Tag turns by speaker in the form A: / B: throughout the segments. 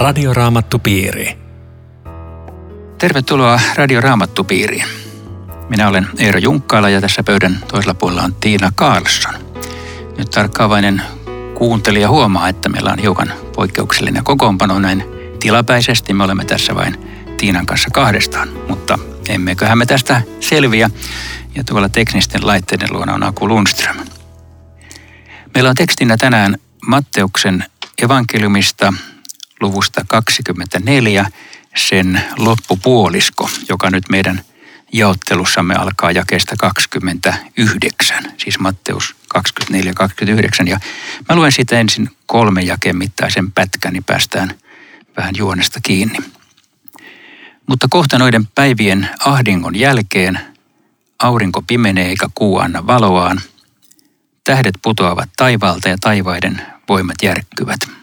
A: Radioraamattupiiri.
B: Tervetuloa Radio Raamattupiiriin. Minä olen Eero Junkkaala ja tässä pöydän toisella puolella on Tiina Karlsson. Nyt tarkkaavainen kuuntelija huomaa, että meillä on hiukan poikkeuksellinen kokoonpano näin tilapäisesti. Me olemme tässä vain Tiinan kanssa kahdestaan, mutta emmeköhän me tästä selviä. Ja tuolla teknisten laitteiden luona on Aku Lundström. Meillä on tekstinä tänään Matteuksen evankeliumista luvusta 24 sen loppupuolisko, joka nyt meidän jaottelussamme alkaa jakeesta 29, siis Matteus 24-29. Ja mä luen siitä ensin kolme jakeen mittaisen pätkän, niin päästään vähän juonesta kiinni. Mutta kohta noiden päivien ahdingon jälkeen aurinko pimenee eikä kuu anna valoaan. Tähdet putoavat taivaalta ja taivaiden voimat järkkyvät.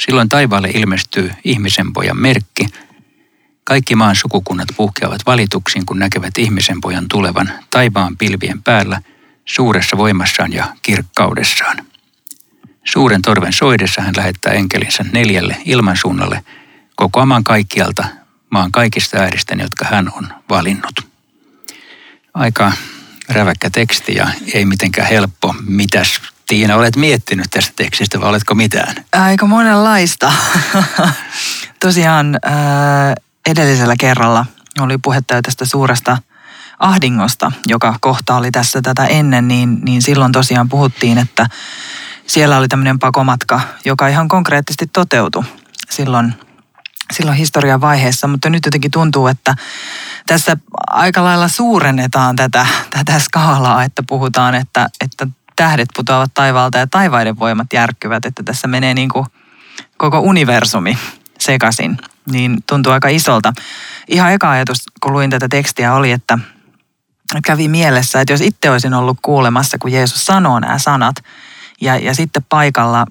B: Silloin taivaalle ilmestyy ihmisen pojan merkki. Kaikki maan sukukunnat puhkeavat valituksiin, kun näkevät ihmisen pojan tulevan taivaan pilvien päällä suuressa voimassaan ja kirkkaudessaan. Suuren torven soidessa hän lähettää enkelinsä neljälle ilmansuunnalle kokoamaan kaikkialta maan kaikista ääristä, jotka hän on valinnut. Aika räväkkä teksti ja ei mitenkään helppo. Mitäs Tiina olet miettinyt tästä tekstistä vai oletko mitään?
C: Aika monenlaista. Tosiaan edellisellä kerralla oli puhetta jo tästä suuresta ahdingosta, joka kohta oli tässä tätä ennen, niin, niin silloin tosiaan puhuttiin, että siellä oli tämmöinen pakomatka, joka ihan konkreettisesti toteutui silloin, silloin historian vaiheessa, mutta nyt jotenkin tuntuu, että tässä aika lailla suurennetaan tätä, tätä skaalaa, että puhutaan, että, että tähdet putoavat taivaalta ja taivaiden voimat järkkyvät, että tässä menee niin kuin koko universumi sekaisin, niin tuntuu aika isolta. Ihan eka ajatus, kun luin tätä tekstiä, oli, että kävi mielessä, että jos itse olisin ollut kuulemassa, kun Jeesus sanoo nämä sanat, ja, ja sitten paikalla,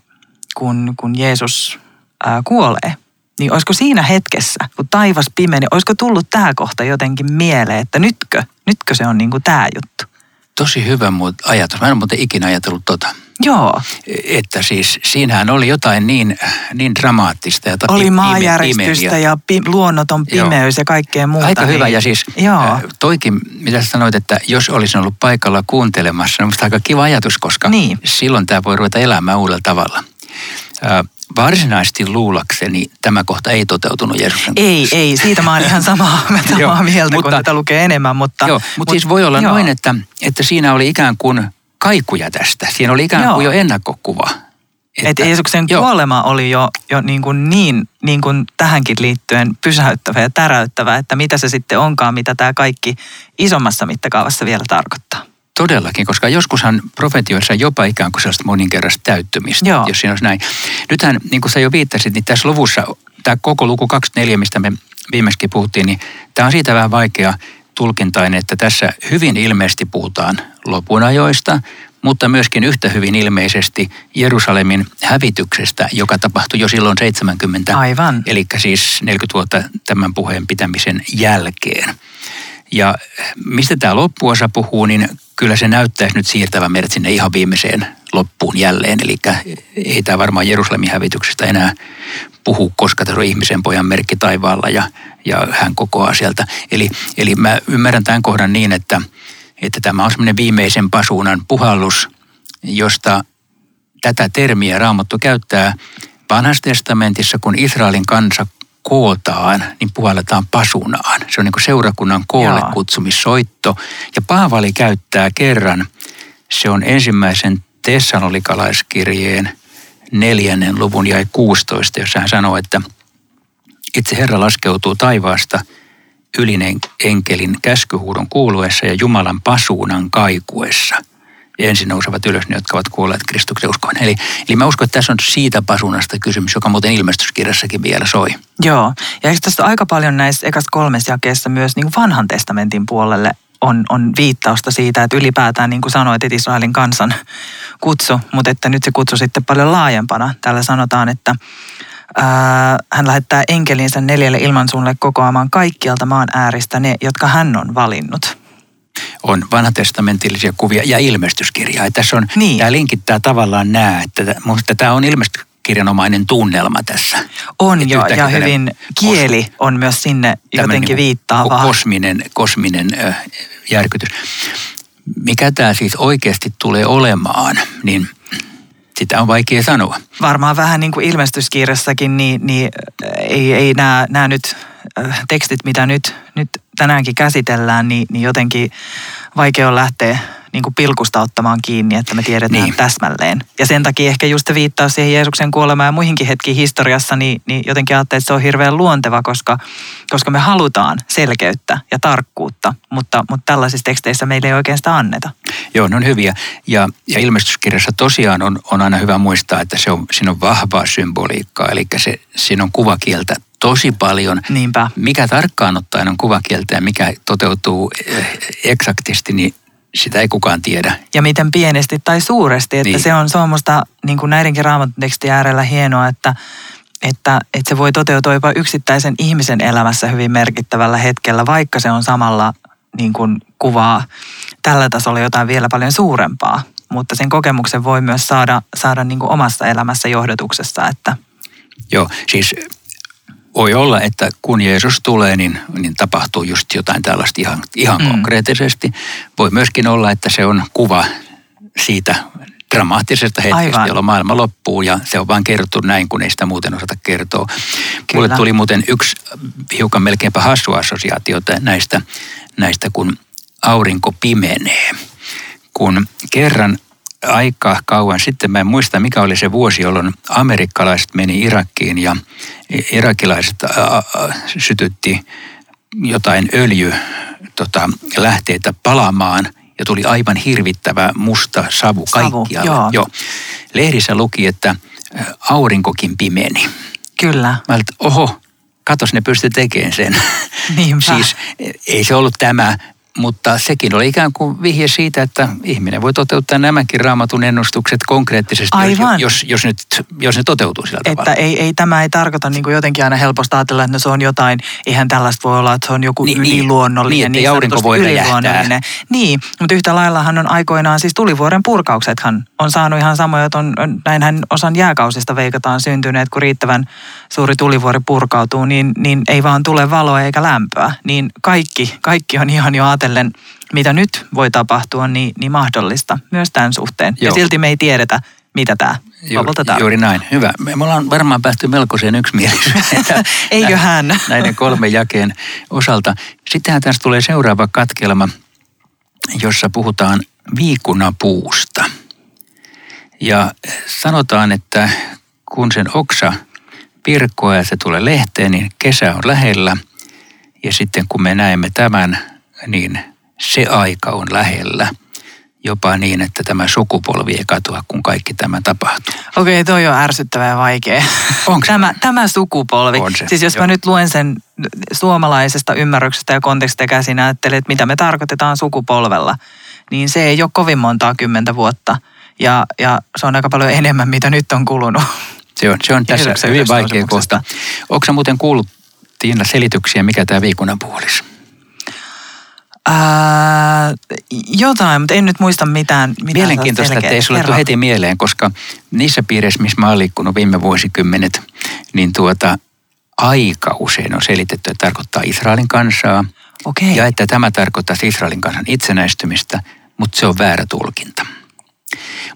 C: kun, kun Jeesus ää, kuolee, niin olisiko siinä hetkessä, kun taivas pimeni, olisiko tullut tämä kohta jotenkin mieleen, että nytkö, nytkö se on niin kuin tämä juttu?
B: Tosi hyvä ajatus. Mä en ole muuten ikinä ajatellut tota.
C: Joo.
B: Että siis siinähän oli jotain niin, niin dramaattista. Ja
C: oli maanjäristystä ja pi, luonnoton pimeys Joo. ja kaikkea muuta.
B: Aika niin. hyvä ja siis Joo. toikin, mitä sä sanoit, että jos olisin ollut paikalla kuuntelemassa, niin aika kiva ajatus, koska niin. silloin tämä voi ruveta elämään uudella tavalla varsinaisesti luulakseni tämä kohta ei toteutunut Jeesuksen
C: Ei, ei, siitä mä oon ihan samaa, samaa mieltä, mutta, kun tätä lukee enemmän. Mutta,
B: joo, mutta, mutta siis voi olla joo. noin, että, että siinä oli ikään kuin kaikuja tästä. Siinä oli ikään kuin joo. jo ennakkokuva.
C: Että, että Jeesuksen joo. kuolema oli jo, jo niin, kuin niin, niin kuin tähänkin liittyen pysäyttävä ja täräyttävä, että mitä se sitten onkaan, mitä tämä kaikki isommassa mittakaavassa vielä tarkoittaa.
B: Todellakin, koska joskushan profetioissa jopa ikään kuin sellaista moninkertaista täyttymistä, Joo. jos siinä olisi näin. Nythän, niin kuin sä jo viittasit, niin tässä luvussa, tämä koko luku 24, mistä me viimeiskin puhuttiin, niin tämä on siitä vähän vaikea tulkintainen, että tässä hyvin ilmeisesti puhutaan lopunajoista, mutta myöskin yhtä hyvin ilmeisesti Jerusalemin hävityksestä, joka tapahtui jo silloin 70.
C: Aivan.
B: Eli siis 40 vuotta tämän puheen pitämisen jälkeen. Ja mistä tämä loppuosa puhuu, niin kyllä se näyttäisi nyt siirtävän meidät sinne ihan viimeiseen loppuun jälleen. Eli ei tämä varmaan Jerusalemin hävityksestä enää puhu, koska tässä on ihmisen pojan merkki taivaalla ja, ja hän kokoaa sieltä. Eli, eli mä ymmärrän tämän kohdan niin, että, että tämä on semmoinen viimeisen pasuunan puhallus, josta tätä termiä Raamattu käyttää vanhassa testamentissa, kun Israelin kansa kootaan, niin puhalletaan pasunaan. Se on niin kuin seurakunnan koolle Jaa. kutsumissoitto. Ja Paavali käyttää kerran, se on ensimmäisen Tessalonikalaiskirjeen neljännen luvun jäi 16, jossa hän sanoo, että itse Herra laskeutuu taivaasta ylinen enkelin käskyhuudon kuuluessa ja Jumalan pasuunan kaikuessa – ensin nousevat ylös ne, jotka ovat kuolleet Kristuksen uskoon. Eli, eli mä uskon, että tässä on siitä pasunasta kysymys, joka muuten ilmestyskirjassakin vielä soi.
C: Joo, ja eikö tässä aika paljon näissä ekas kolmessa jakeessa myös niin vanhan testamentin puolelle on, on viittausta siitä, että ylipäätään niin kuin sanoit, että Israelin kansan kutsu, mutta että nyt se kutsu sitten paljon laajempana. Täällä sanotaan, että ää, hän lähettää enkelinsä neljälle ilmansuunnalle kokoamaan kaikkialta maan ääristä ne, jotka hän on valinnut
B: on vanhatestamentillisia kuvia ja ilmestyskirjaa. Ja tässä on, niin. tämä linkittää tavallaan nämä, että minusta tämä on ilmesty, ilmestyskirjanomainen tunnelma tässä.
C: On jo, ja hyvin kieli on myös sinne jotenkin niin viittaava.
B: Kosminen, kosminen järkytys. Mikä tämä siis oikeasti tulee olemaan, niin sitä on vaikea sanoa.
C: Varmaan vähän niin kuin ilmestyskirjassakin, niin, niin ei, ei nämä, nämä nyt tekstit, mitä nyt, nyt tänäänkin käsitellään, niin, niin jotenkin vaikea on lähteä niin kuin pilkusta ottamaan kiinni, että me tiedetään niin. täsmälleen. Ja sen takia ehkä just viittaa siihen Jeesuksen kuolemaan ja muihinkin hetkiin historiassa, niin, niin jotenkin ajattelin, että se on hirveän luonteva, koska, koska me halutaan selkeyttä ja tarkkuutta, mutta, mutta tällaisissa teksteissä meille ei oikein sitä anneta.
B: Joo, ne on hyviä. Ja, ja ilmestyskirjassa tosiaan on, on aina hyvä muistaa, että se on, siinä on vahvaa symboliikkaa, eli se, siinä on kuvakieltä tosi paljon.
C: Niinpä.
B: Mikä tarkkaan ottaen on kuvakieltä ja mikä toteutuu eh, eksaktisti, niin sitä ei kukaan tiedä.
C: Ja miten pienesti tai suuresti, että niin. se on suomasta niin kuin näidenkin raamattekstien äärellä hienoa, että, että, että se voi toteutua jopa yksittäisen ihmisen elämässä hyvin merkittävällä hetkellä, vaikka se on samalla niin kuin kuvaa tällä tasolla jotain vielä paljon suurempaa. Mutta sen kokemuksen voi myös saada, saada niin kuin omassa elämässä johdotuksessa. Että...
B: Joo, siis voi olla, että kun Jeesus tulee, niin, niin tapahtuu just jotain tällaista ihan, ihan mm. konkreettisesti. Voi myöskin olla, että se on kuva siitä dramaattisesta hetkestä, Aivan. jolloin maailma loppuu ja se on vain kerrottu näin, kun ei sitä muuten osata kertoa. Kyllä. Mulle tuli muuten yksi hiukan melkeinpä hassu assosiaatio näistä, näistä, kun aurinko pimenee. Kun kerran aika kauan sitten, mä en muista mikä oli se vuosi, jolloin amerikkalaiset meni Irakkiin ja irakilaiset sytytti jotain öljy tota, lähteitä palamaan ja tuli aivan hirvittävä musta savu kaikkialle. Savu, joo. joo. Lehdissä luki, että aurinkokin pimeni.
C: Kyllä.
B: Mä olin, oho, katos ne pysty tekemään sen. Niinpä. siis ei se ollut tämä mutta sekin oli ikään kuin vihje siitä, että ihminen voi toteuttaa nämäkin raamatun ennustukset konkreettisesti, Aivan. Jos, jos, nyt, jos ne toteutuu sillä
C: että
B: tavalla.
C: Ei, ei, tämä ei tarkoita niin kuin jotenkin aina helposti ajatella, että no se on jotain, eihän tällaista voi olla, että se on joku niin, niin yliluonnollinen.
B: Niin, että aurinko voi yliluonnollinen.
C: Niin, mutta yhtä laillahan on aikoinaan, siis tulivuoren purkauksethan on saanut ihan samoja, että on, näinhän osan jääkausista veikataan syntyneet, kun riittävän suuri tulivuori purkautuu, niin, niin ei vaan tule valoa eikä lämpöä. Niin kaikki, kaikki on ihan jo ajatellen, mitä nyt voi tapahtua, niin, niin mahdollista myös tämän suhteen. Joo. Ja silti me ei tiedetä, mitä tämä lopulta
B: tarkoittaa. Juuri näin. Hyvä. Me ollaan varmaan päästy melkoiseen yksimielisyyteen.
C: Eiköhän.
B: Näiden kolmen jakeen osalta. Sittenhän tästä tulee seuraava katkelma, jossa puhutaan viikunapuusta. Ja sanotaan, että kun sen oksa pirkkoa ja se tulee lehteen, niin kesä on lähellä. Ja sitten kun me näemme tämän, niin se aika on lähellä. Jopa niin, että tämä sukupolvi ei katoa, kun kaikki tämä tapahtuu.
C: Okei, okay, toi on ärsyttävä ja vaikea.
B: Onko
C: tämä, tämä sukupolvi.
B: On se,
C: siis jos jo. mä nyt luen sen suomalaisesta ymmärryksestä ja kontekstista käsin ajattelen, että mitä me tarkoitetaan sukupolvella, niin se ei ole kovin montaa kymmentä vuotta. Ja, ja se on aika paljon enemmän, mitä nyt on kulunut.
B: Se on, se on tässä hyvin vaikea kohta. Onko muuten kuullut Tiina selityksiä, mikä tämä viikunan puolis?
C: Ää, jotain, mutta en nyt muista mitään. mitään
B: Mielenkiintoista, että ei sulle tule heti mieleen, koska niissä piireissä, missä mä oon liikkunut viime vuosikymmenet, niin tuota, aika usein on selitetty, että tarkoittaa Israelin kansaa.
C: Okay.
B: Ja että tämä tarkoittaa Israelin kansan itsenäistymistä, mutta se on väärä tulkinta.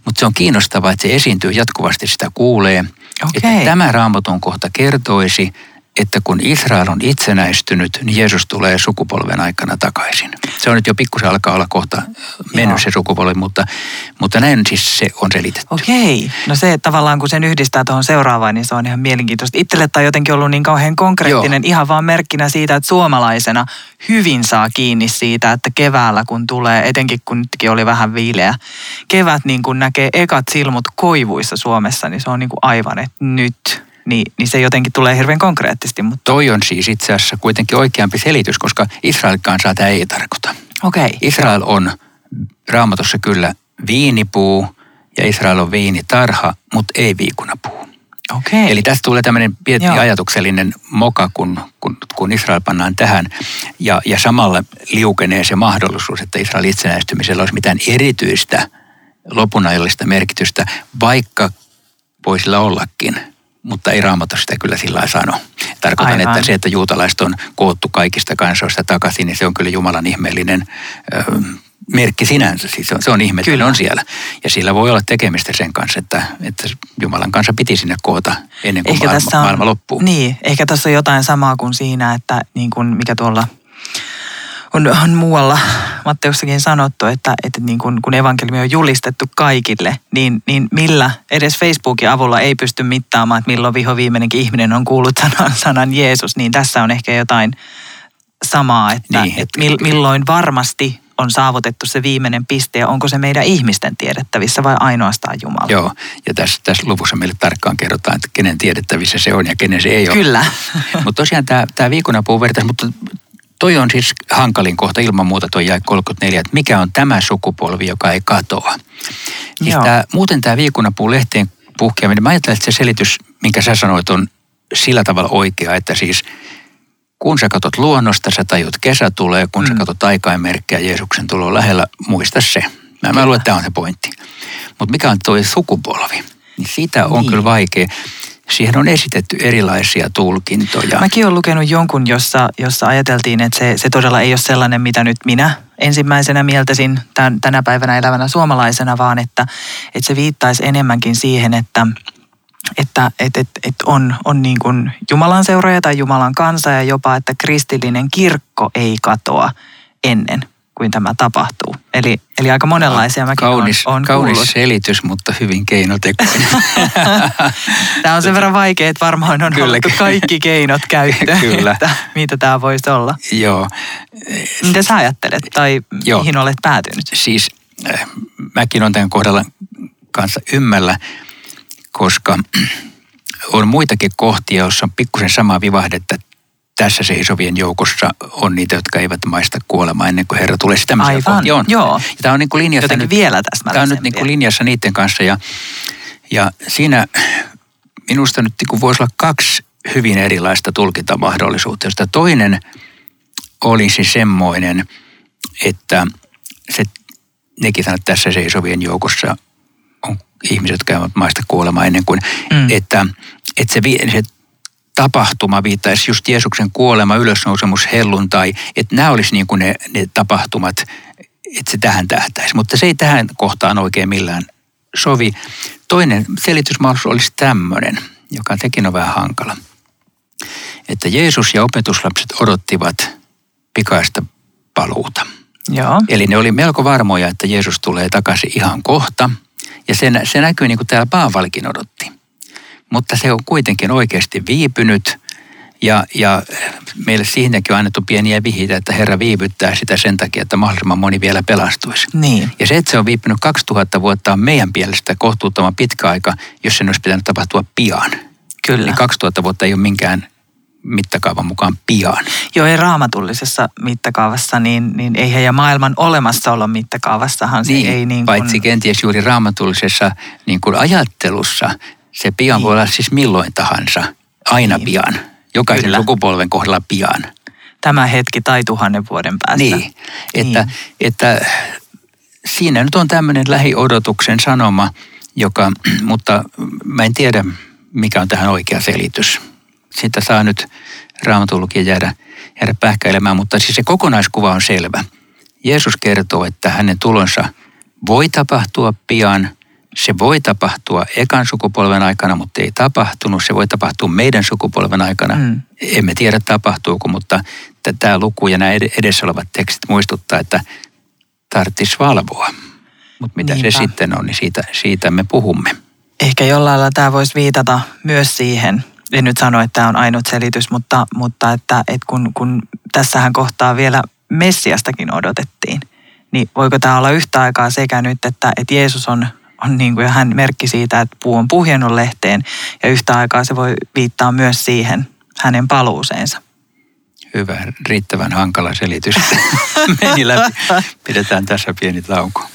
B: Mutta se on kiinnostavaa, että se esiintyy jatkuvasti, sitä kuulee –
C: Okay.
B: Että tämä raamatun kohta kertoisi, että kun Israel on itsenäistynyt, niin Jeesus tulee sukupolven aikana takaisin. Se on nyt jo pikkusen alkaa olla kohta mennyt Joo. se sukupolvi, mutta, mutta näin siis se on selitetty.
C: Okei. No se että tavallaan kun sen yhdistää tuohon seuraavaan, niin se on ihan mielenkiintoista. Itselle tämä jotenkin ollut niin kauhean konkreettinen, Joo. ihan vaan merkkinä siitä, että suomalaisena hyvin saa kiinni siitä, että keväällä kun tulee, etenkin kun nytkin oli vähän viileä, kevät niin kun näkee ekat silmut koivuissa Suomessa, niin se on niin kuin aivan, että nyt niin, niin se jotenkin tulee hirveän konkreettisesti. Mutta...
B: Toi on siis itse asiassa kuitenkin oikeampi selitys, koska Israel kansaa tämä ei tarkoita.
C: Okay.
B: Israel on raamatussa kyllä viinipuu ja Israel on viinitarha, mutta ei viikunapuu.
C: Okay.
B: Eli tästä tulee tämmöinen pieni Joo. ajatuksellinen moka, kun, kun, kun Israel pannaan tähän. Ja, ja samalla liukenee se mahdollisuus, että Israel itsenäistymisellä olisi mitään erityistä lopunajallista merkitystä, vaikka voi sillä ollakin, mutta ei Raamattu sitä kyllä sillä sano. Tarkoitan, Aivan. että se, että juutalaiset on koottu kaikista kansoista takaisin, niin se on kyllä Jumalan ihmeellinen ö, merkki sinänsä. Siis se on, se on ihme, että on siellä. Ja sillä voi olla tekemistä sen kanssa, että, että Jumalan kanssa piti sinne koota ennen kuin ehkä maailma, tässä on, maailma loppuu.
C: Niin, ehkä tässä on jotain samaa kuin siinä, että niin kuin mikä tuolla – on, on muualla Matteussakin sanottu, että, että niin kun, kun evankeliumi on julistettu kaikille, niin, niin millä edes Facebookin avulla ei pysty mittaamaan, että milloin viho viimeinenkin ihminen on kuullut sanan, sanan Jeesus, niin tässä on ehkä jotain samaa, että, niin, että milloin varmasti on saavutettu se viimeinen piste ja onko se meidän ihmisten tiedettävissä vai ainoastaan Jumala.
B: Joo, ja tässä, tässä luvussa meille tarkkaan kerrotaan, että kenen tiedettävissä se on ja kenen se ei ole.
C: Kyllä.
B: mutta tosiaan tämä, tämä viikonapuu vertaisi, mutta toi on siis hankalin kohta ilman muuta tuo jäi 34, että mikä on tämä sukupolvi, joka ei katoa. Siis tämä, muuten tämä viikonapuu lehteen puhkeaminen, mä ajattelen, että se selitys, minkä sä sanoit, on sillä tavalla oikea, että siis kun sä katot luonnosta, sä tajut kesä tulee, kun mm. sä katot aikaimerkkejä Jeesuksen tulo lähellä, muista se. Mä, mä luulen, että tämä on se pointti. Mutta mikä on tuo sukupolvi? Niin sitä on niin. kyllä vaikea siihen on esitetty erilaisia tulkintoja.
C: Mäkin olen lukenut jonkun, jossa, jossa ajateltiin, että se, se todella ei ole sellainen, mitä nyt minä ensimmäisenä mieltäisin tämän, tänä päivänä elävänä suomalaisena, vaan että, että se viittaisi enemmänkin siihen, että, että et, et, et on, on niin kuin Jumalan seuraaja tai Jumalan kansa ja jopa, että kristillinen kirkko ei katoa ennen kuin tämä tapahtuu. Eli, eli aika monenlaisia mäkin
B: kaunis,
C: on, on
B: Kaunis kuullut. selitys, mutta hyvin keinotekoinen.
C: tämä on sen verran vaikea, että varmaan on Kyllä. kaikki keinot käyttöön, Kyllä. että mitä tämä voisi olla.
B: Joo.
C: Mitä sä ajattelet tai Joo. mihin olet päätynyt?
B: Siis äh, mäkin olen tämän kohdalla kanssa ymmällä, koska on muitakin kohtia, joissa on pikkusen samaa vivahdetta tässä seisovien joukossa on niitä, jotka eivät maista kuolemaa ennen kuin Herra tulee. Sitä
C: Aivan, on. joo. Ja
B: tämä on niin kuin linjassa
C: nyt, vielä.
B: Tämä on nyt niin kuin linjassa niiden kanssa ja, ja siinä minusta nyt niin kuin voisi olla kaksi hyvin erilaista tulkintamahdollisuutta, josta toinen olisi semmoinen, että se, nekin sanat tässä seisovien joukossa on ihmiset, jotka eivät maista kuolemaa ennen kuin, mm. että, että se, se tapahtuma viittaisi just Jeesuksen kuolema, ylösnousemus, helluntai, että nämä olisi niin kuin ne, ne tapahtumat, että se tähän tähtäisi. Mutta se ei tähän kohtaan oikein millään sovi. Toinen selitysmahdollisuus olisi tämmöinen, joka tekin on vähän hankala. Että Jeesus ja opetuslapset odottivat pikaista paluuta.
C: Joo.
B: Eli ne oli melko varmoja, että Jeesus tulee takaisin ihan kohta. Ja se, se näkyy niin kuin täällä Paavalikin odotti mutta se on kuitenkin oikeasti viipynyt ja, ja meille siihenkin on annettu pieniä vihjeitä, että Herra viivyttää sitä sen takia, että mahdollisimman moni vielä pelastuisi.
C: Niin.
B: Ja se, että se on viipynyt 2000 vuotta on meidän mielestä kohtuuttoman pitkä aika, jos sen olisi pitänyt tapahtua pian.
C: Kyllä.
B: Niin 2000 vuotta ei ole minkään mittakaavan mukaan pian.
C: Joo, ei raamatullisessa mittakaavassa, niin, niin ei heidän maailman olemassaolon mittakaavassahan se
B: niin,
C: ei niin kuin...
B: Paitsi kenties juuri raamatullisessa niin kuin ajattelussa, se pian niin. voi olla siis milloin tahansa, aina niin. pian. Jokaisen Kyllä. sukupolven kohdalla pian.
C: Tämä hetki tai tuhannen vuoden päästä.
B: Niin, että, niin. että siinä nyt on tämmöinen lähiodotuksen sanoma, joka, mutta mä en tiedä mikä on tähän oikea selitys. Sitä saa nyt raamatullukin jäädä, jäädä pähkäilemään, mutta siis se kokonaiskuva on selvä. Jeesus kertoo, että hänen tulonsa voi tapahtua pian – se voi tapahtua ekan sukupolven aikana, mutta ei tapahtunut. Se voi tapahtua meidän sukupolven aikana. Mm. Emme tiedä tapahtuuko, mutta tämä luku ja nämä edessä olevat tekstit muistuttaa, että tarvitsisi valvoa. Mutta mitä Niinpä. se sitten on, niin siitä, siitä me puhumme.
C: Ehkä jollain lailla tämä voisi viitata myös siihen, en nyt sano, että tämä on ainut selitys, mutta, mutta että, että kun, kun tässähän kohtaa vielä Messiastakin odotettiin, niin voiko tämä olla yhtä aikaa sekä nyt, että, että Jeesus on on niin kuin hän merkki siitä, että puu on puhjennut lehteen ja yhtä aikaa se voi viittaa myös siihen hänen paluuseensa.
B: Hyvä, riittävän hankala selitys. Meni läpi. Pidetään tässä pieni tauko.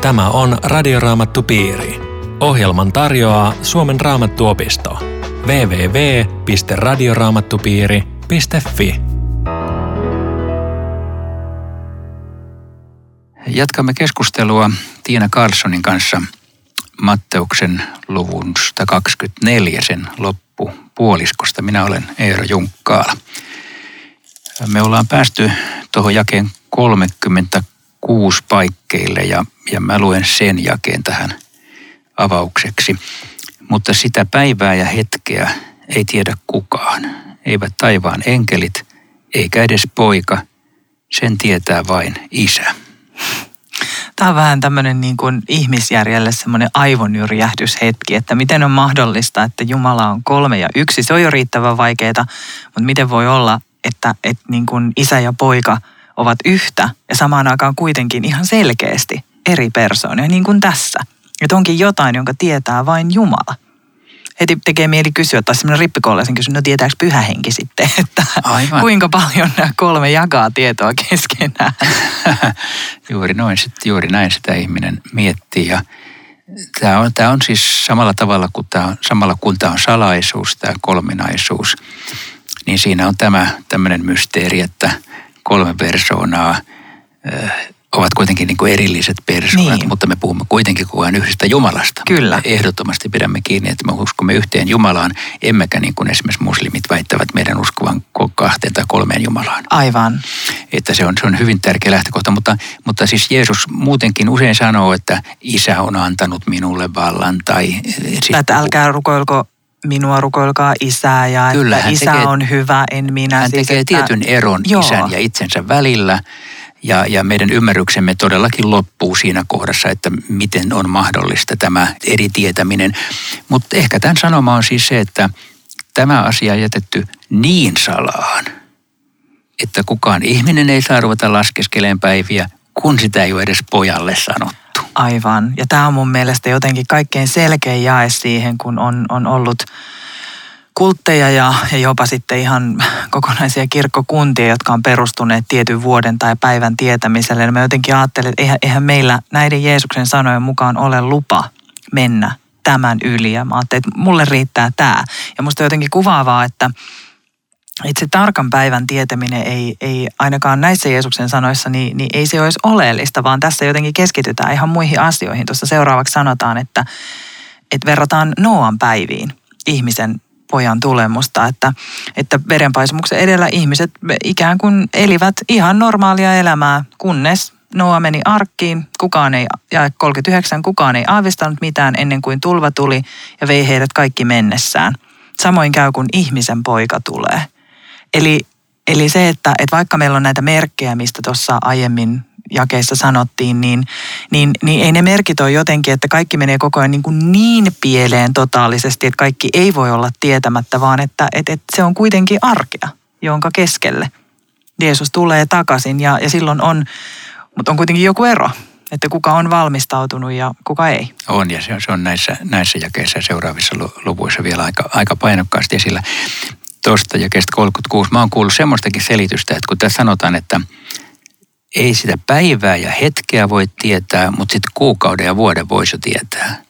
A: Tämä on Radioraamattu Piiri. Ohjelman tarjoaa Suomen raamattuopisto. www.radioraamattupiiri.fi
B: Jatkamme keskustelua Tiina Carlsonin kanssa Matteuksen luvun 124, sen loppupuoliskosta. Minä olen Eero Junkkaala. Me ollaan päästy tuohon jakeen 36 paikkeille ja, ja mä luen sen jakeen tähän avaukseksi. Mutta sitä päivää ja hetkeä ei tiedä kukaan. Eivät taivaan enkelit, eikä edes poika. Sen tietää vain isä.
C: Tämä on vähän tämmöinen niin kuin ihmisjärjelle semmoinen aivonyrjähdyshetki, että miten on mahdollista, että Jumala on kolme ja yksi. Se on jo riittävän vaikeaa, mutta miten voi olla, että, että niin kuin isä ja poika ovat yhtä ja samaan aikaan kuitenkin ihan selkeästi eri persoonia, niin kuin tässä. Että onkin jotain, jonka tietää vain Jumala heti tekee mieli kysyä, tai semmoinen rippikoulaisen kysy, no tietääkö pyhä henki sitten, että Aivan. kuinka paljon nämä kolme jakaa tietoa keskenään.
B: juuri noin, juuri näin sitä ihminen miettii ja Tämä on, tämä on siis samalla tavalla kuin tämä, samalla kun tämä on salaisuus, tämä kolminaisuus, niin siinä on tämä tämmöinen mysteeri, että kolme persoonaa ovat kuitenkin niin kuin erilliset persoonat, niin. mutta me puhumme kuitenkin koko ajan yhdestä Jumalasta.
C: Kyllä.
B: Me ehdottomasti pidämme kiinni, että me uskomme yhteen Jumalaan, emmekä niin kuin esimerkiksi muslimit väittävät meidän uskovan kahteen tai kolmeen Jumalaan.
C: Aivan.
B: Että se on, se on hyvin tärkeä lähtökohta, mutta, mutta siis Jeesus muutenkin usein sanoo, että isä on antanut minulle vallan tai...
C: Että älkää rukoilko minua rukoilkaa isää ja Kyllä, että isä tekee, on hyvä, en minä.
B: Hän siis, tekee että, tietyn eron joo. isän ja itsensä välillä ja, ja meidän ymmärryksemme todellakin loppuu siinä kohdassa, että miten on mahdollista tämä eri tietäminen. Mutta ehkä tämän sanoma on siis se, että tämä asia on jätetty niin salaan, että kukaan ihminen ei saa ruveta laskeskeleen päiviä, kun sitä ei ole edes pojalle sanottu.
C: Aivan. Ja tämä on mun mielestä jotenkin kaikkein selkein jae siihen, kun on, on ollut kultteja ja, ja jopa sitten ihan kokonaisia kirkkokuntia, jotka on perustuneet tietyn vuoden tai päivän tietämiselle. Ja mä jotenkin ajattelin, että eihän, eihän meillä näiden Jeesuksen sanojen mukaan ole lupa mennä tämän yli. Ja mä ajattelin, että mulle riittää tämä. Ja musta jotenkin kuvaavaa, että että se tarkan päivän tietäminen ei, ei ainakaan näissä Jeesuksen sanoissa, niin, niin ei se olisi oleellista, vaan tässä jotenkin keskitytään ihan muihin asioihin. Tuossa seuraavaksi sanotaan, että, että verrataan Noan päiviin ihmisen pojan tulemusta, että, että verenpaisumuksen edellä ihmiset ikään kuin elivät ihan normaalia elämää, kunnes Noa meni arkkiin, kukaan ei, ja 39, kukaan ei aavistanut mitään ennen kuin tulva tuli ja vei heidät kaikki mennessään. Samoin käy, kun ihmisen poika tulee. Eli, eli se, että, että vaikka meillä on näitä merkkejä, mistä tuossa aiemmin jakeissa sanottiin, niin, niin, niin ei ne merkit ole jotenkin, että kaikki menee koko ajan niin, kuin niin pieleen totaalisesti, että kaikki ei voi olla tietämättä, vaan että, että, että se on kuitenkin arkea, jonka keskelle Jeesus tulee takaisin ja, ja silloin on, mutta on kuitenkin joku ero, että kuka on valmistautunut ja kuka ei.
B: On ja se on, se on näissä, näissä jakeissa ja seuraavissa luvuissa vielä aika, aika painokkaasti esillä. Tuosta jakeesta 36 mä oon kuullut semmoistakin selitystä, että kun tässä sanotaan, että – ei sitä päivää ja hetkeä voi tietää, mutta sitten kuukauden ja vuoden voisi jo tietää.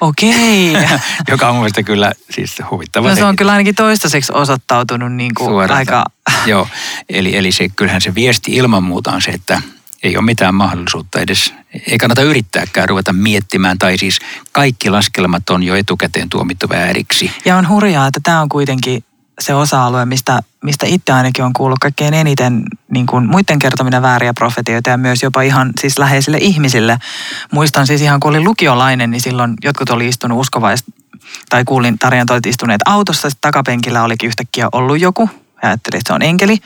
C: Okei.
B: Joka on mielestäni kyllä siis huvittava.
C: No se on kyllä ainakin toistaiseksi osoittautunut niin kuin aika...
B: Joo, eli, eli se, kyllähän se viesti ilman muuta on se, että ei ole mitään mahdollisuutta edes, ei kannata yrittääkään ruveta miettimään, tai siis kaikki laskelmat on jo etukäteen tuomittu vääriksi.
C: Ja on hurjaa, että tämä on kuitenkin se osa-alue, mistä, mistä itse ainakin on kuullut kaikkein eniten niin kuin muiden kertomina vääriä profetioita ja myös jopa ihan siis läheisille ihmisille. Muistan siis ihan kun olin lukiolainen, niin silloin jotkut oli istunut uskovais, tai kuulin tarjan, istuneet autossa, takapenkillä olikin yhtäkkiä ollut joku, ja ajattelin, että se on enkeli,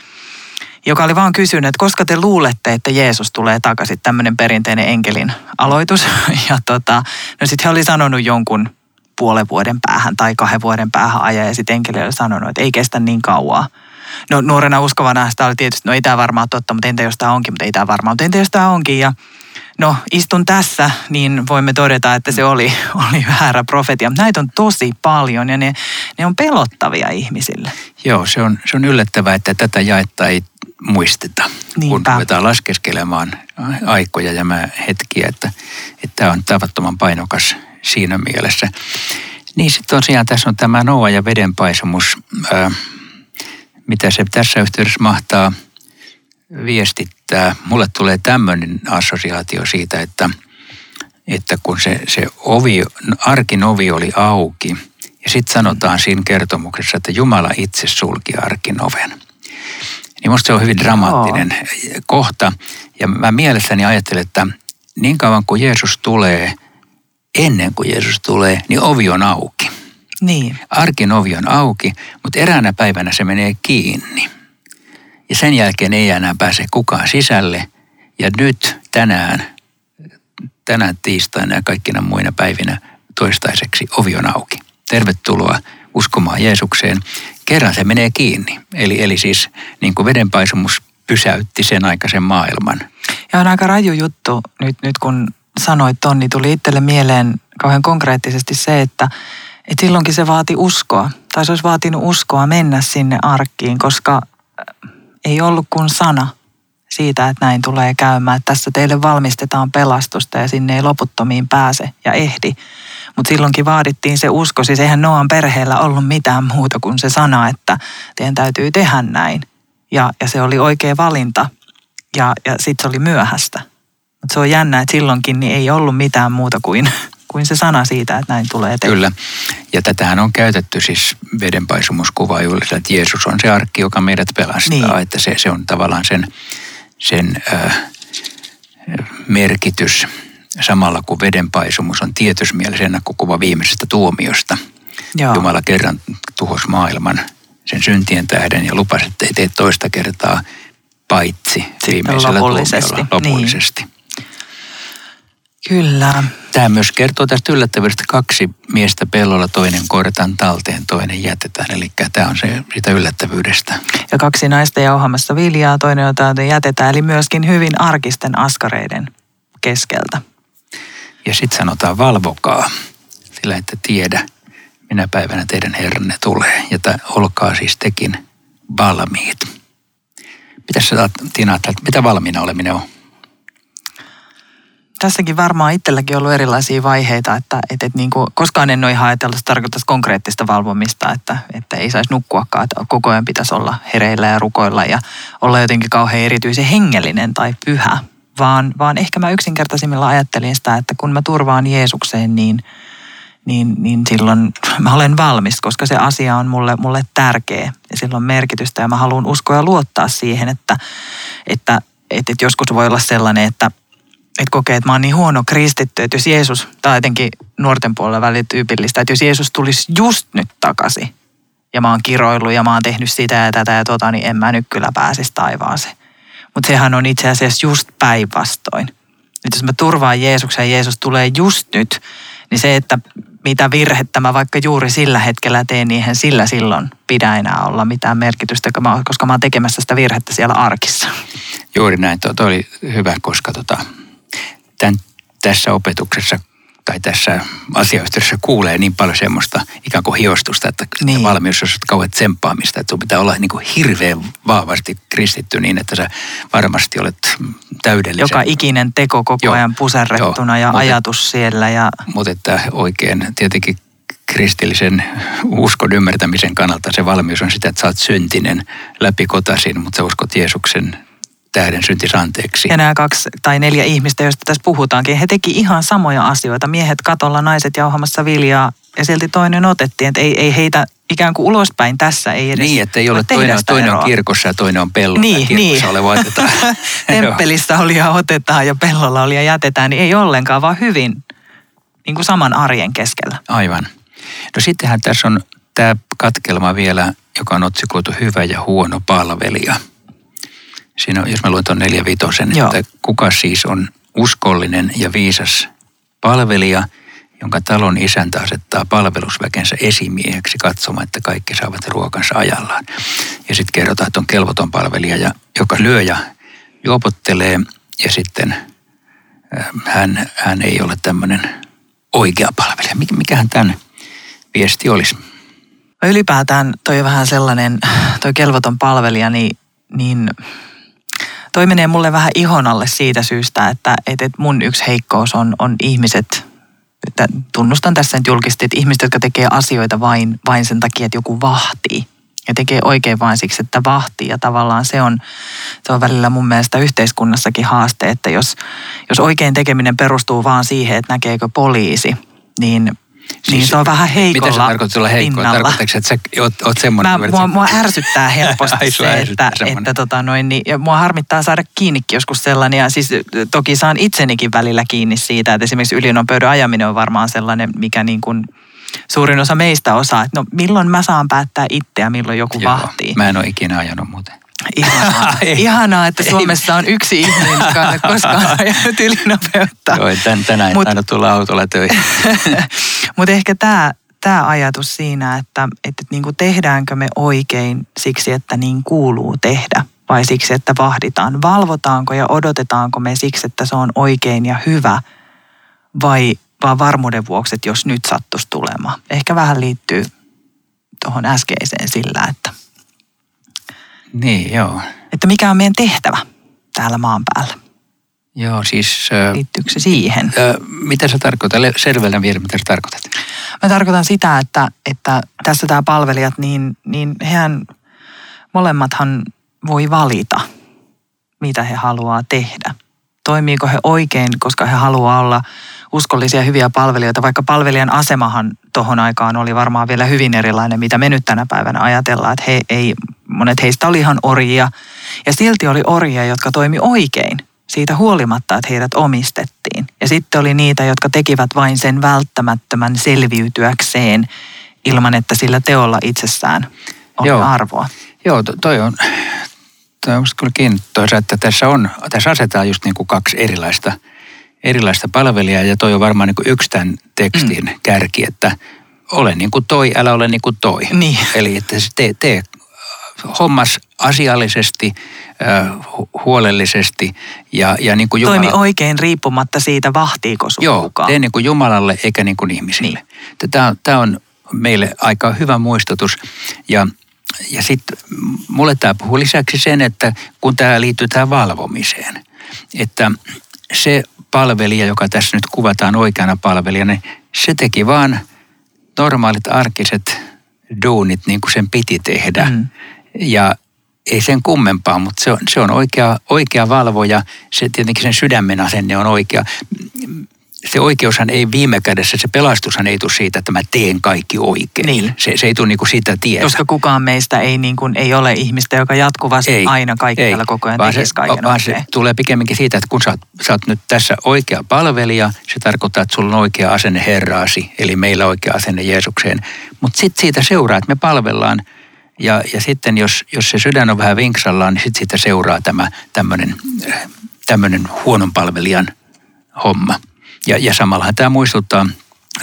C: joka oli vaan kysynyt, että koska te luulette, että Jeesus tulee takaisin, tämmöinen perinteinen enkelin aloitus. Ja tota, no sitten he oli sanonut jonkun puolen vuoden päähän tai kahden vuoden päähän ajaa ja sitten enkeli oli sanonut, että ei kestä niin kauaa. No nuorena uskovana sitä oli tietysti, no ei tämä varmaan totta, mutta entä jos tämä onkin, mutta ei tämä varmaan, mutta entä jos tämä onkin. Ja no istun tässä, niin voimme todeta, että se oli, oli väärä profetia. Näitä on tosi paljon ja ne, ne on pelottavia ihmisille.
B: Joo, se on, se on yllättävää, että tätä jaetta ei muisteta, Niinpä. kun ruvetaan laskeskelemaan aikoja ja hetkiä, että, että tämä on tavattoman painokas siinä mielessä. Niin sitten tosiaan tässä on tämä Noa ja vedenpaisumus, ää, mitä se tässä yhteydessä mahtaa viestittää. Mulle tulee tämmöinen assosiaatio siitä, että, että kun se, se ovi, arkin ovi oli auki, ja sitten sanotaan siinä kertomuksessa, että Jumala itse sulki arkin oven. Niin musta se on hyvin dramaattinen oh. kohta. Ja mä mielessäni ajattelen, että niin kauan kuin Jeesus tulee, ennen kuin Jeesus tulee, niin ovi on auki.
C: Niin.
B: Arkin ovi on auki, mutta eräänä päivänä se menee kiinni. Ja sen jälkeen ei enää pääse kukaan sisälle. Ja nyt tänään, tänään tiistaina ja kaikkina muina päivinä toistaiseksi ovi on auki. Tervetuloa uskomaan Jeesukseen. Kerran se menee kiinni. Eli, eli siis niin kuin vedenpaisumus pysäytti sen aikaisen maailman.
C: Ja on aika raju juttu nyt, nyt kun sanoit ton, niin tuli itselle mieleen kauhean konkreettisesti se, että, että silloinkin se vaati uskoa. Tai se olisi vaatinut uskoa mennä sinne arkkiin, koska ei ollut kuin sana siitä, että näin tulee käymään. Että tässä teille valmistetaan pelastusta ja sinne ei loputtomiin pääse ja ehdi. Mutta silloinkin vaadittiin se usko. Siis eihän Noan perheellä ollut mitään muuta kuin se sana, että teidän täytyy tehdä näin. Ja, ja se oli oikea valinta. Ja, ja sitten se oli myöhäistä. Mutta se on jännä, että silloinkin niin ei ollut mitään muuta kuin, kuin se sana siitä, että näin tulee tehdä.
B: Kyllä. Ja tätähän on käytetty siis vedenpaisumuskuva juuri, että Jeesus on se arkki, joka meidät pelastaa. Niin. Että se, se on tavallaan sen, sen äh, merkitys samalla kuin vedenpaisumus on tietyssä mielessä ennakkokuva viimeisestä tuomiosta. Joo. Jumala kerran tuhos maailman sen syntien tähden ja lupasi, että ei tee toista kertaa paitsi Sitten viimeisellä lopullisesti. tuomiolla lopullisesti. Niin.
C: Kyllä.
B: Tämä myös kertoo tästä yllättävyydestä kaksi miestä pellolla, toinen korjataan talteen, toinen jätetään. Eli tämä on se sitä yllättävyydestä.
C: Ja kaksi naista jauhamassa viljaa, toinen jota jätetään, eli myöskin hyvin arkisten askareiden keskeltä.
B: Ja sitten sanotaan valvokaa, sillä ette tiedä, minä päivänä teidän herranne tulee. Ja tämä, olkaa siis tekin valmiit. Mitä sä Tiina, mitä valmiina oleminen on?
C: Tässäkin varmaan itselläkin ollut erilaisia vaiheita, että, että, että niin kuin, koskaan en ole ihan ajatellut, että tarkoittaisi konkreettista valvomista, että, että ei saisi nukkuakaan, että koko ajan pitäisi olla hereillä ja rukoilla ja olla jotenkin kauhean erityisen hengellinen tai pyhä, vaan, vaan ehkä mä yksinkertaisimmilla ajattelin sitä, että kun mä turvaan Jeesukseen, niin, niin, niin silloin mä olen valmis, koska se asia on mulle, mulle tärkeä ja sillä on merkitystä ja mä haluan uskoa ja luottaa siihen, että, että, että, että joskus voi olla sellainen, että, että kokee, että mä oon niin huono kristitty, että jos Jeesus, tai jotenkin nuorten puolella välillä tyypillistä, että jos Jeesus tulisi just nyt takaisin ja mä oon kiroillut ja mä oon tehnyt sitä ja tätä ja tota, niin en mä nyt kyllä pääsisi taivaaseen. Mutta sehän on itse asiassa just päinvastoin. Nyt jos mä turvaan Jeesuksen ja Jeesus tulee just nyt, niin se, että mitä virhettä mä vaikka juuri sillä hetkellä teen, niin eihän sillä silloin pidä enää olla mitään merkitystä, koska mä oon tekemässä sitä virhettä siellä arkissa.
B: Juuri näin, tuo oli hyvä, koska tota, tämän, tässä opetuksessa tai tässä asiayhteydessä kuulee niin paljon semmoista ikään kuin hiostusta, että niin. valmius on kauhean tsemppaamista, että sun pitää olla niin kuin hirveän vahvasti kristitty niin, että sä varmasti olet täydellisen.
C: Joka ikinen teko koko joo, ajan puserrettuna joo, ja ajatus siellä. Ja...
B: Mutta että oikein tietenkin kristillisen uskon ymmärtämisen kannalta se valmius on sitä, että sä oot syntinen läpikotasin, mutta sä uskot Jeesuksen tähden syntis anteeksi.
C: Ja nämä kaksi tai neljä ihmistä, joista tässä puhutaankin, he teki ihan samoja asioita. Miehet katolla, naiset jauhamassa viljaa ja silti toinen otettiin. Että ei, ei heitä ikään kuin ulospäin tässä ei edes
B: Niin, että ei ole toinen, toinen on kirkossa ja toinen on pellolla.
C: Niin, niin.
B: oleva otetaan.
C: Temppelissä oli ja otetaan ja pellolla oli ja jätetään, niin ei ollenkaan, vaan hyvin niin kuin saman arjen keskellä.
B: Aivan. No sittenhän tässä on tämä katkelma vielä, joka on otsikoitu hyvä ja huono palvelija – Siinä on, jos mä luen tuon neljä vitosen, Joo. että kuka siis on uskollinen ja viisas palvelija, jonka talon isäntä asettaa palvelusväkensä esimieheksi katsomaan, että kaikki saavat ruokansa ajallaan. Ja sitten kerrotaan, että on kelvoton palvelija, ja, joka lyö ja juopottelee, ja sitten äh, hän, hän ei ole tämmöinen oikea palvelija. Mikähän tämän viesti olisi?
C: Ylipäätään toi vähän sellainen, toi kelvoton palvelija, niin, niin toi menee mulle vähän ihon alle siitä syystä, että, että mun yksi heikkous on, on ihmiset, että tunnustan tässä nyt julkisesti, että ihmiset, jotka tekee asioita vain, vain sen takia, että joku vahtii. ja tekee oikein vain siksi, että vahtii. Ja tavallaan se on, se on välillä mun mielestä yhteiskunnassakin haaste, että jos, jos oikein tekeminen perustuu vaan siihen, että näkeekö poliisi, niin Siis, niin se on vähän heikolla
B: Mitä sä tarkoitat olla heikkoa? Tarkoitatko, että sä oot, oot semmoinen?
C: Mä, mua, mua ärsyttää helposti se, että, että tota noin, niin, ja mua harmittaa saada kiinnikin joskus sellainen. Ja siis toki saan itsenikin välillä kiinni siitä, että esimerkiksi ylinopeuden ajaminen on varmaan sellainen, mikä niin kuin suurin osa meistä osaa. Että no milloin mä saan päättää itse ja milloin joku Joo, vahtii.
B: Mä en ole ikinä ajanut muuten.
C: Ihanaa, Ihanaa että Suomessa on yksi ihminen, joka on koskaan ajanut ylinopeutta.
B: Joo, tän, tänään Mut, aina tulla autolla töihin.
C: Mutta ehkä tämä tämä ajatus siinä, että, että niin kuin tehdäänkö me oikein siksi, että niin kuuluu tehdä vai siksi, että vahditaan. Valvotaanko ja odotetaanko me siksi, että se on oikein ja hyvä vai vaan varmuuden vuoksi, että jos nyt sattuisi tulemaan. Ehkä vähän liittyy tuohon äskeiseen sillä, että
B: niin, joo.
C: Että mikä on meidän tehtävä täällä maan päällä.
B: Joo, siis...
C: Liittyykö se siihen?
B: Äh, mitä sä tarkoitat? Selvellä vielä, mitä sä tarkoitat?
C: Mä tarkoitan sitä, että, että tässä tämä palvelijat, niin, niin hehän molemmathan voi valita, mitä he haluaa tehdä. Toimiiko he oikein, koska he haluaa olla uskollisia hyviä palvelijoita, vaikka palvelijan asemahan tuohon aikaan oli varmaan vielä hyvin erilainen, mitä me nyt tänä päivänä ajatellaan, että he ei, monet heistä oli ihan orjia ja silti oli orjia, jotka toimi oikein siitä huolimatta, että heidät omistettiin. Ja sitten oli niitä, jotka tekivät vain sen välttämättömän selviytyäkseen ilman, että sillä teolla itsessään on Joo. arvoa.
B: Joo, toi on, toi on kyllä kiinnostavaa, että tässä, on, tässä asetetaan just niin kuin kaksi erilaista – erilaista palvelijaa ja toi on varmaan niin kuin yksi tämän tekstin mm. kärki, että ole niin kuin toi, älä ole niin kuin toi.
C: Niin.
B: Eli että tee, tee hommas asiallisesti, huolellisesti ja, ja niin kuin
C: Jumala... Toimi oikein riippumatta siitä, vahtiiko sun
B: Joo, kukaan. tee niin kuin Jumalalle eikä niin kuin ihmisille. Niin. Tämä, on, tämä on meille aika hyvä muistutus ja ja sitten mulle tämä puhuu lisäksi sen, että kun tämä liittyy tähän valvomiseen, että se palvelija, joka tässä nyt kuvataan oikeana palvelijana, niin se teki vaan normaalit arkiset duunit niin kuin sen piti tehdä. Mm. Ja ei sen kummempaa, mutta se on, se on oikea, oikea valvoja. Se tietenkin sen sydämen asenne on oikea se oikeushan ei viime kädessä, se pelastushan ei tule siitä, että mä teen kaikki oikein. Niin. Se, se ei tule niin kuin sitä tietä.
C: Koska kukaan meistä ei, niin kuin, ei ole ihmistä, joka jatkuvasti ei, aina kaikkialla ei, koko ajan vaan tekisi kaiken vaan
B: se tulee pikemminkin siitä, että kun sä oot, sä oot nyt tässä oikea palvelija, se tarkoittaa, että sulla on oikea asenne Herraasi, eli meillä oikea asenne Jeesukseen. Mutta sitten siitä seuraa, että me palvellaan ja, ja sitten jos, jos se sydän on vähän vinksallaan, niin sitten siitä seuraa tämä tämmöinen huonon palvelijan homma. Ja, ja samallahan tämä muistuttaa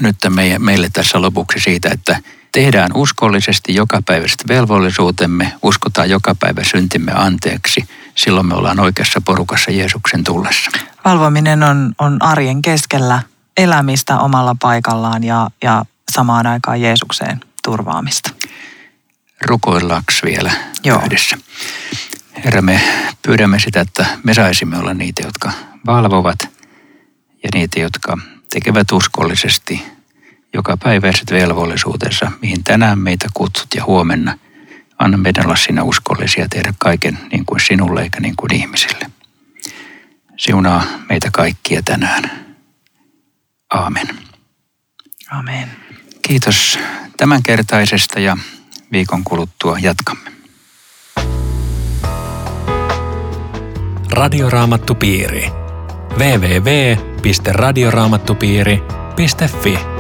B: nyt meille tässä lopuksi siitä, että tehdään uskollisesti jokapäiväiset velvollisuutemme, uskotaan joka päivä syntimme anteeksi. Silloin me ollaan oikeassa porukassa Jeesuksen tullessa.
C: Valvominen on, on arjen keskellä elämistä omalla paikallaan ja, ja samaan aikaan Jeesukseen turvaamista.
B: Rukoillaanko vielä Joo. yhdessä? Herra, me pyydämme sitä, että me saisimme olla niitä, jotka valvovat – ja niitä, jotka tekevät uskollisesti joka päiväiset velvollisuutensa, mihin tänään meitä kutsut ja huomenna. Anna meidän olla sinä uskollisia tehdä kaiken niin kuin sinulle eikä niin kuin ihmisille. Siunaa meitä kaikkia tänään. Aamen.
C: Amen.
B: Kiitos tämänkertaisesta ja viikon kuluttua jatkamme.
A: Radioraamattupiiri. www www.radioraamattupiiri.fi